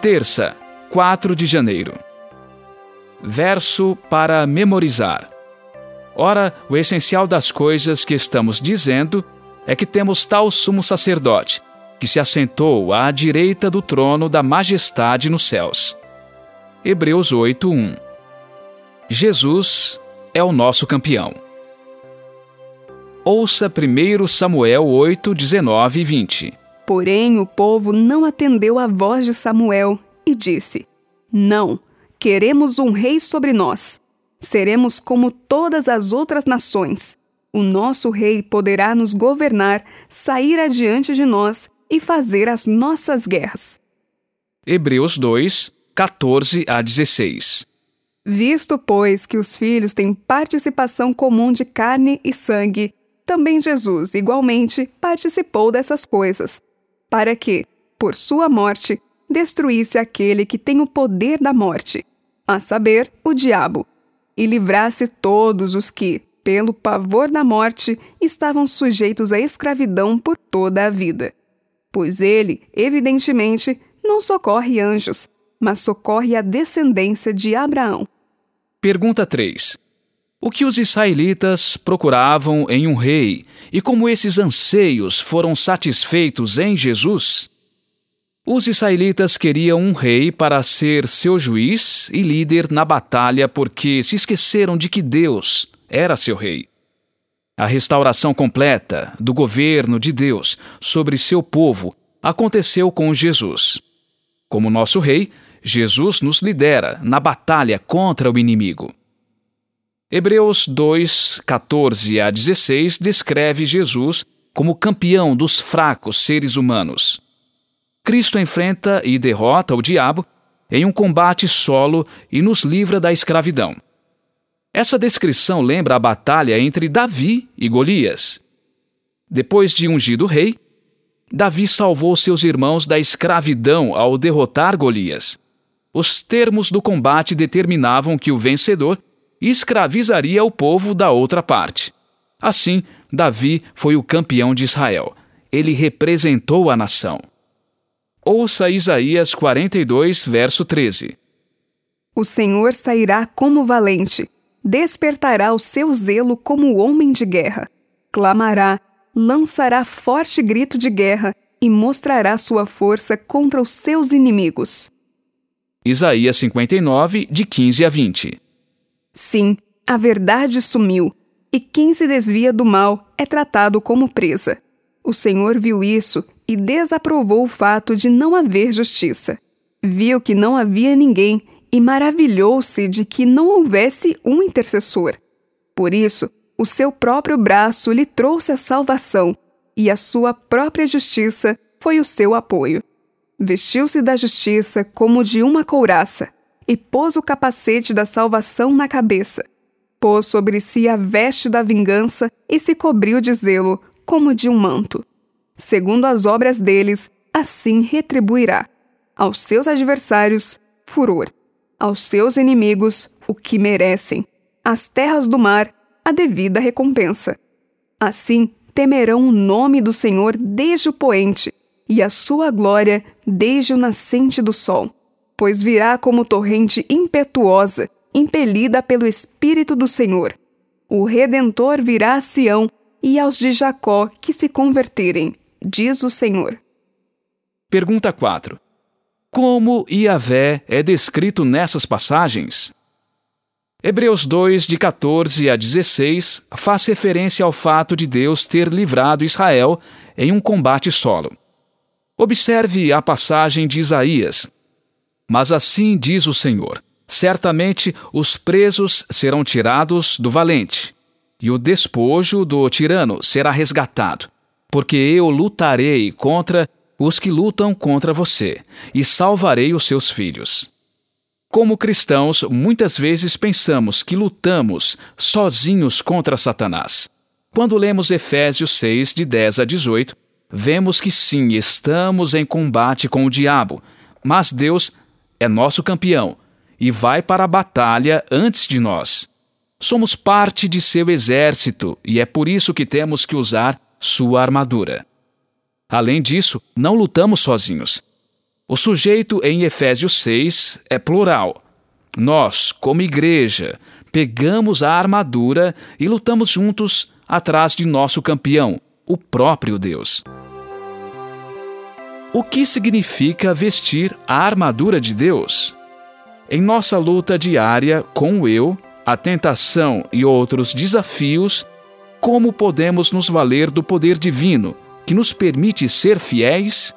Terça, 4 de janeiro. Verso para memorizar. Ora, o essencial das coisas que estamos dizendo é que temos tal sumo sacerdote, que se assentou à direita do trono da majestade nos céus. Hebreus 8:1. Jesus é o nosso campeão. Ouça 1 Samuel 8, 19 e 20. Porém, o povo não atendeu à voz de Samuel e disse: Não, queremos um rei sobre nós. Seremos como todas as outras nações. O nosso rei poderá nos governar, sair adiante de nós e fazer as nossas guerras. Hebreus 2, 14 a 16. Visto, pois, que os filhos têm participação comum de carne e sangue, também Jesus, igualmente, participou dessas coisas, para que, por sua morte, destruísse aquele que tem o poder da morte, a saber, o diabo, e livrasse todos os que, pelo pavor da morte, estavam sujeitos à escravidão por toda a vida. Pois ele, evidentemente, não socorre anjos, mas socorre a descendência de Abraão. Pergunta 3. O que os israelitas procuravam em um rei e como esses anseios foram satisfeitos em Jesus? Os israelitas queriam um rei para ser seu juiz e líder na batalha porque se esqueceram de que Deus era seu rei. A restauração completa do governo de Deus sobre seu povo aconteceu com Jesus. Como nosso rei, Jesus nos lidera na batalha contra o inimigo. Hebreus 2, 14 a 16 descreve Jesus como campeão dos fracos seres humanos. Cristo enfrenta e derrota o diabo em um combate solo e nos livra da escravidão. Essa descrição lembra a batalha entre Davi e Golias. Depois de ungido rei, Davi salvou seus irmãos da escravidão ao derrotar Golias. Os termos do combate determinavam que o vencedor e escravizaria o povo da outra parte. Assim, Davi foi o campeão de Israel. Ele representou a nação. Ouça Isaías 42, verso 13. O Senhor sairá como valente, despertará o seu zelo como homem de guerra. Clamará, lançará forte grito de guerra e mostrará sua força contra os seus inimigos. Isaías 59, de 15 a 20. Sim, a verdade sumiu, e quem se desvia do mal é tratado como presa. O Senhor viu isso e desaprovou o fato de não haver justiça. Viu que não havia ninguém e maravilhou-se de que não houvesse um intercessor. Por isso, o seu próprio braço lhe trouxe a salvação, e a sua própria justiça foi o seu apoio. Vestiu-se da justiça como de uma couraça e pôs o capacete da salvação na cabeça. Pôs sobre si a veste da vingança e se cobriu de zelo, como de um manto. Segundo as obras deles, assim retribuirá. Aos seus adversários, furor. Aos seus inimigos, o que merecem. Às terras do mar, a devida recompensa. Assim temerão o nome do Senhor desde o poente, e a sua glória desde o nascente do sol pois virá como torrente impetuosa, impelida pelo Espírito do Senhor. O Redentor virá a Sião e aos de Jacó que se converterem, diz o Senhor. Pergunta 4. Como Iavé é descrito nessas passagens? Hebreus 2, de 14 a 16, faz referência ao fato de Deus ter livrado Israel em um combate solo. Observe a passagem de Isaías, mas assim diz o Senhor: certamente os presos serão tirados do valente, e o despojo do tirano será resgatado, porque eu lutarei contra os que lutam contra você, e salvarei os seus filhos. Como cristãos, muitas vezes pensamos que lutamos sozinhos contra Satanás. Quando lemos Efésios 6, de 10 a 18, vemos que sim, estamos em combate com o diabo, mas Deus é nosso campeão e vai para a batalha antes de nós. Somos parte de seu exército e é por isso que temos que usar sua armadura. Além disso, não lutamos sozinhos. O sujeito em Efésios 6 é plural. Nós, como igreja, pegamos a armadura e lutamos juntos atrás de nosso campeão, o próprio Deus. O que significa vestir a armadura de Deus? Em nossa luta diária com o eu, a tentação e outros desafios, como podemos nos valer do poder divino que nos permite ser fiéis